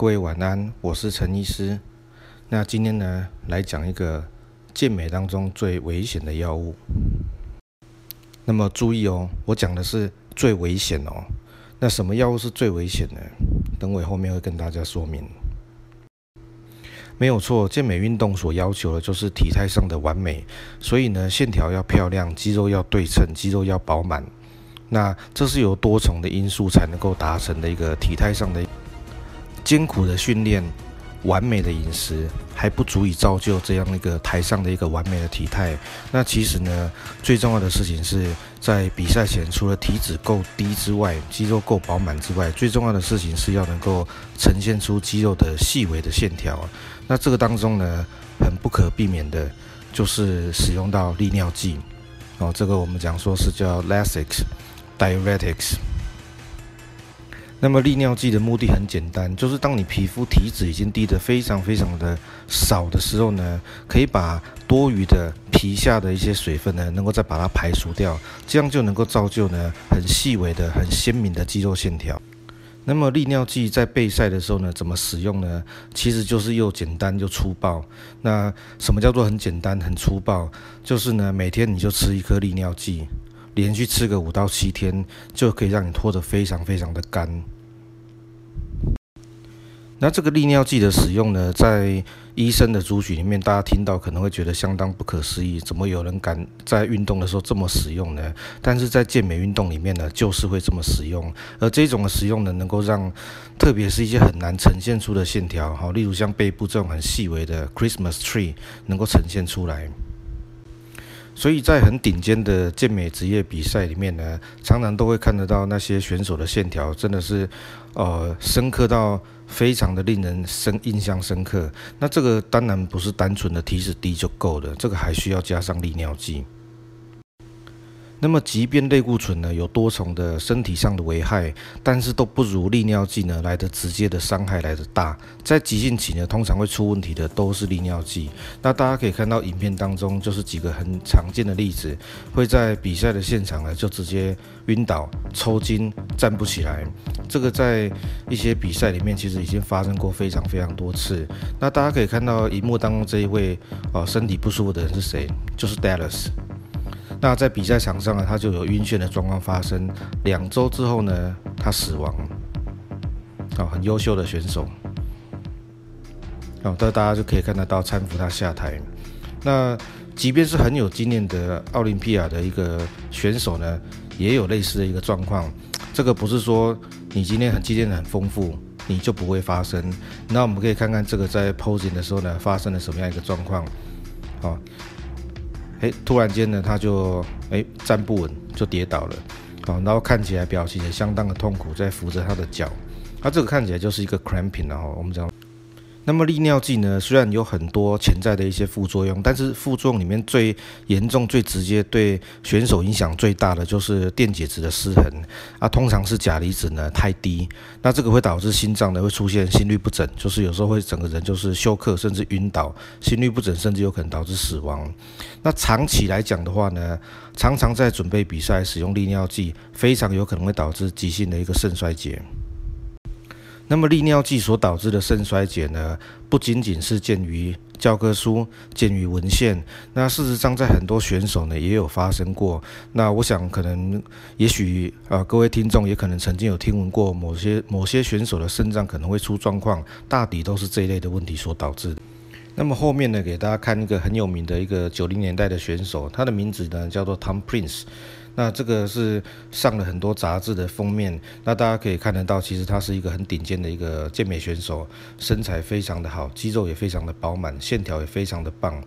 各位晚安，我是陈医师。那今天呢，来讲一个健美当中最危险的药物。那么注意哦，我讲的是最危险哦。那什么药物是最危险的？等会后面会跟大家说明。没有错，健美运动所要求的就是体态上的完美，所以呢，线条要漂亮，肌肉要对称，肌肉要饱满。那这是由多重的因素才能够达成的一个体态上的艰苦的训练。完美的饮食还不足以造就这样一个台上的一个完美的体态。那其实呢，最重要的事情是在比赛前，除了体脂够低之外，肌肉够饱满之外，最重要的事情是要能够呈现出肌肉的细微的线条。那这个当中呢，很不可避免的就是使用到利尿剂。哦，这个我们讲说是叫 Lasix Diuretics。那么利尿剂的目的很简单，就是当你皮肤体脂已经低得非常非常的少的时候呢，可以把多余的皮下的一些水分呢，能够再把它排除掉，这样就能够造就呢很细微的、很鲜明的肌肉线条。那么利尿剂在备赛的时候呢，怎么使用呢？其实就是又简单又粗暴。那什么叫做很简单、很粗暴？就是呢，每天你就吃一颗利尿剂。连续吃个五到七天，就可以让你脱得非常非常的干。那这个利尿剂的使用呢，在医生的族群里面，大家听到可能会觉得相当不可思议，怎么有人敢在运动的时候这么使用呢？但是在健美运动里面呢，就是会这么使用。而这种的使用呢，能够让，特别是一些很难呈现出的线条，好，例如像背部这种很细微的 Christmas tree，能够呈现出来。所以在很顶尖的健美职业比赛里面呢，常常都会看得到那些选手的线条，真的是，呃，深刻到非常的令人深印象深刻。那这个当然不是单纯的体脂低就够了，这个还需要加上利尿剂。那么，即便类固醇呢有多重的身体上的危害，但是都不如利尿剂呢来的直接的伤害来的大。在急性期呢，通常会出问题的都是利尿剂。那大家可以看到影片当中，就是几个很常见的例子，会在比赛的现场呢就直接晕倒、抽筋、站不起来。这个在一些比赛里面其实已经发生过非常非常多次。那大家可以看到荧幕当中这一位哦身体不舒服的人是谁？就是 Dallas。那在比赛场上呢，他就有晕眩的状况发生。两周之后呢，他死亡。哦，很优秀的选手。哦，大家就可以看得到搀扶他下台。那即便是很有经验的奥林匹亚的一个选手呢，也有类似的一个状况。这个不是说你今天很经验很丰富，你就不会发生。那我们可以看看这个在 posing 的时候呢，发生了什么样一个状况。好。哎，突然间呢，他就哎站不稳，就跌倒了，好，然后看起来表情也相当的痛苦，在扶着他的脚，他这个看起来就是一个 cramping，然后我们讲。那么利尿剂呢，虽然有很多潜在的一些副作用，但是副作用里面最严重、最直接对选手影响最大的就是电解质的失衡啊，通常是钾离子呢太低，那这个会导致心脏呢会出现心律不整，就是有时候会整个人就是休克，甚至晕倒，心律不整，甚至有可能导致死亡。那长期来讲的话呢，常常在准备比赛使用利尿剂，非常有可能会导致急性的一个肾衰竭。那么利尿剂所导致的肾衰竭呢，不仅仅是见于教科书、见于文献，那事实上在很多选手呢也有发生过。那我想可能，也许啊各位听众也可能曾经有听闻过某些某些选手的肾脏可能会出状况，大抵都是这一类的问题所导致。那么后面呢，给大家看一个很有名的一个九零年代的选手，他的名字呢叫做 Tom Prince。那这个是上了很多杂志的封面，那大家可以看得到，其实他是一个很顶尖的一个健美选手，身材非常的好，肌肉也非常的饱满，线条也非常的棒。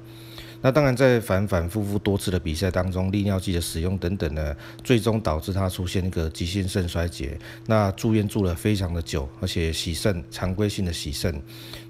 那当然，在反反复复多次的比赛当中，利尿剂的使用等等呢，最终导致他出现一个急性肾衰竭。那住院住了非常的久，而且洗肾，常规性的洗肾。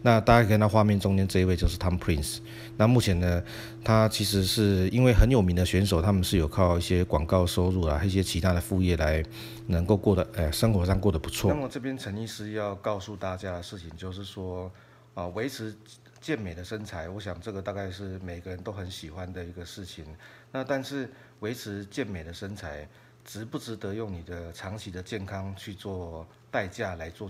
那大家可以看到画面中间这一位就是 Tom Prince。那目前呢，他其实是因为很有名的选手，他们是有靠一些广告收入啊，一些其他的副业来能够过得，哎，生活上过得不错。那么这边陈医师要告诉大家的事情就是说，啊，维持。健美的身材，我想这个大概是每个人都很喜欢的一个事情。那但是维持健美的身材，值不值得用你的长期的健康去做代价来做？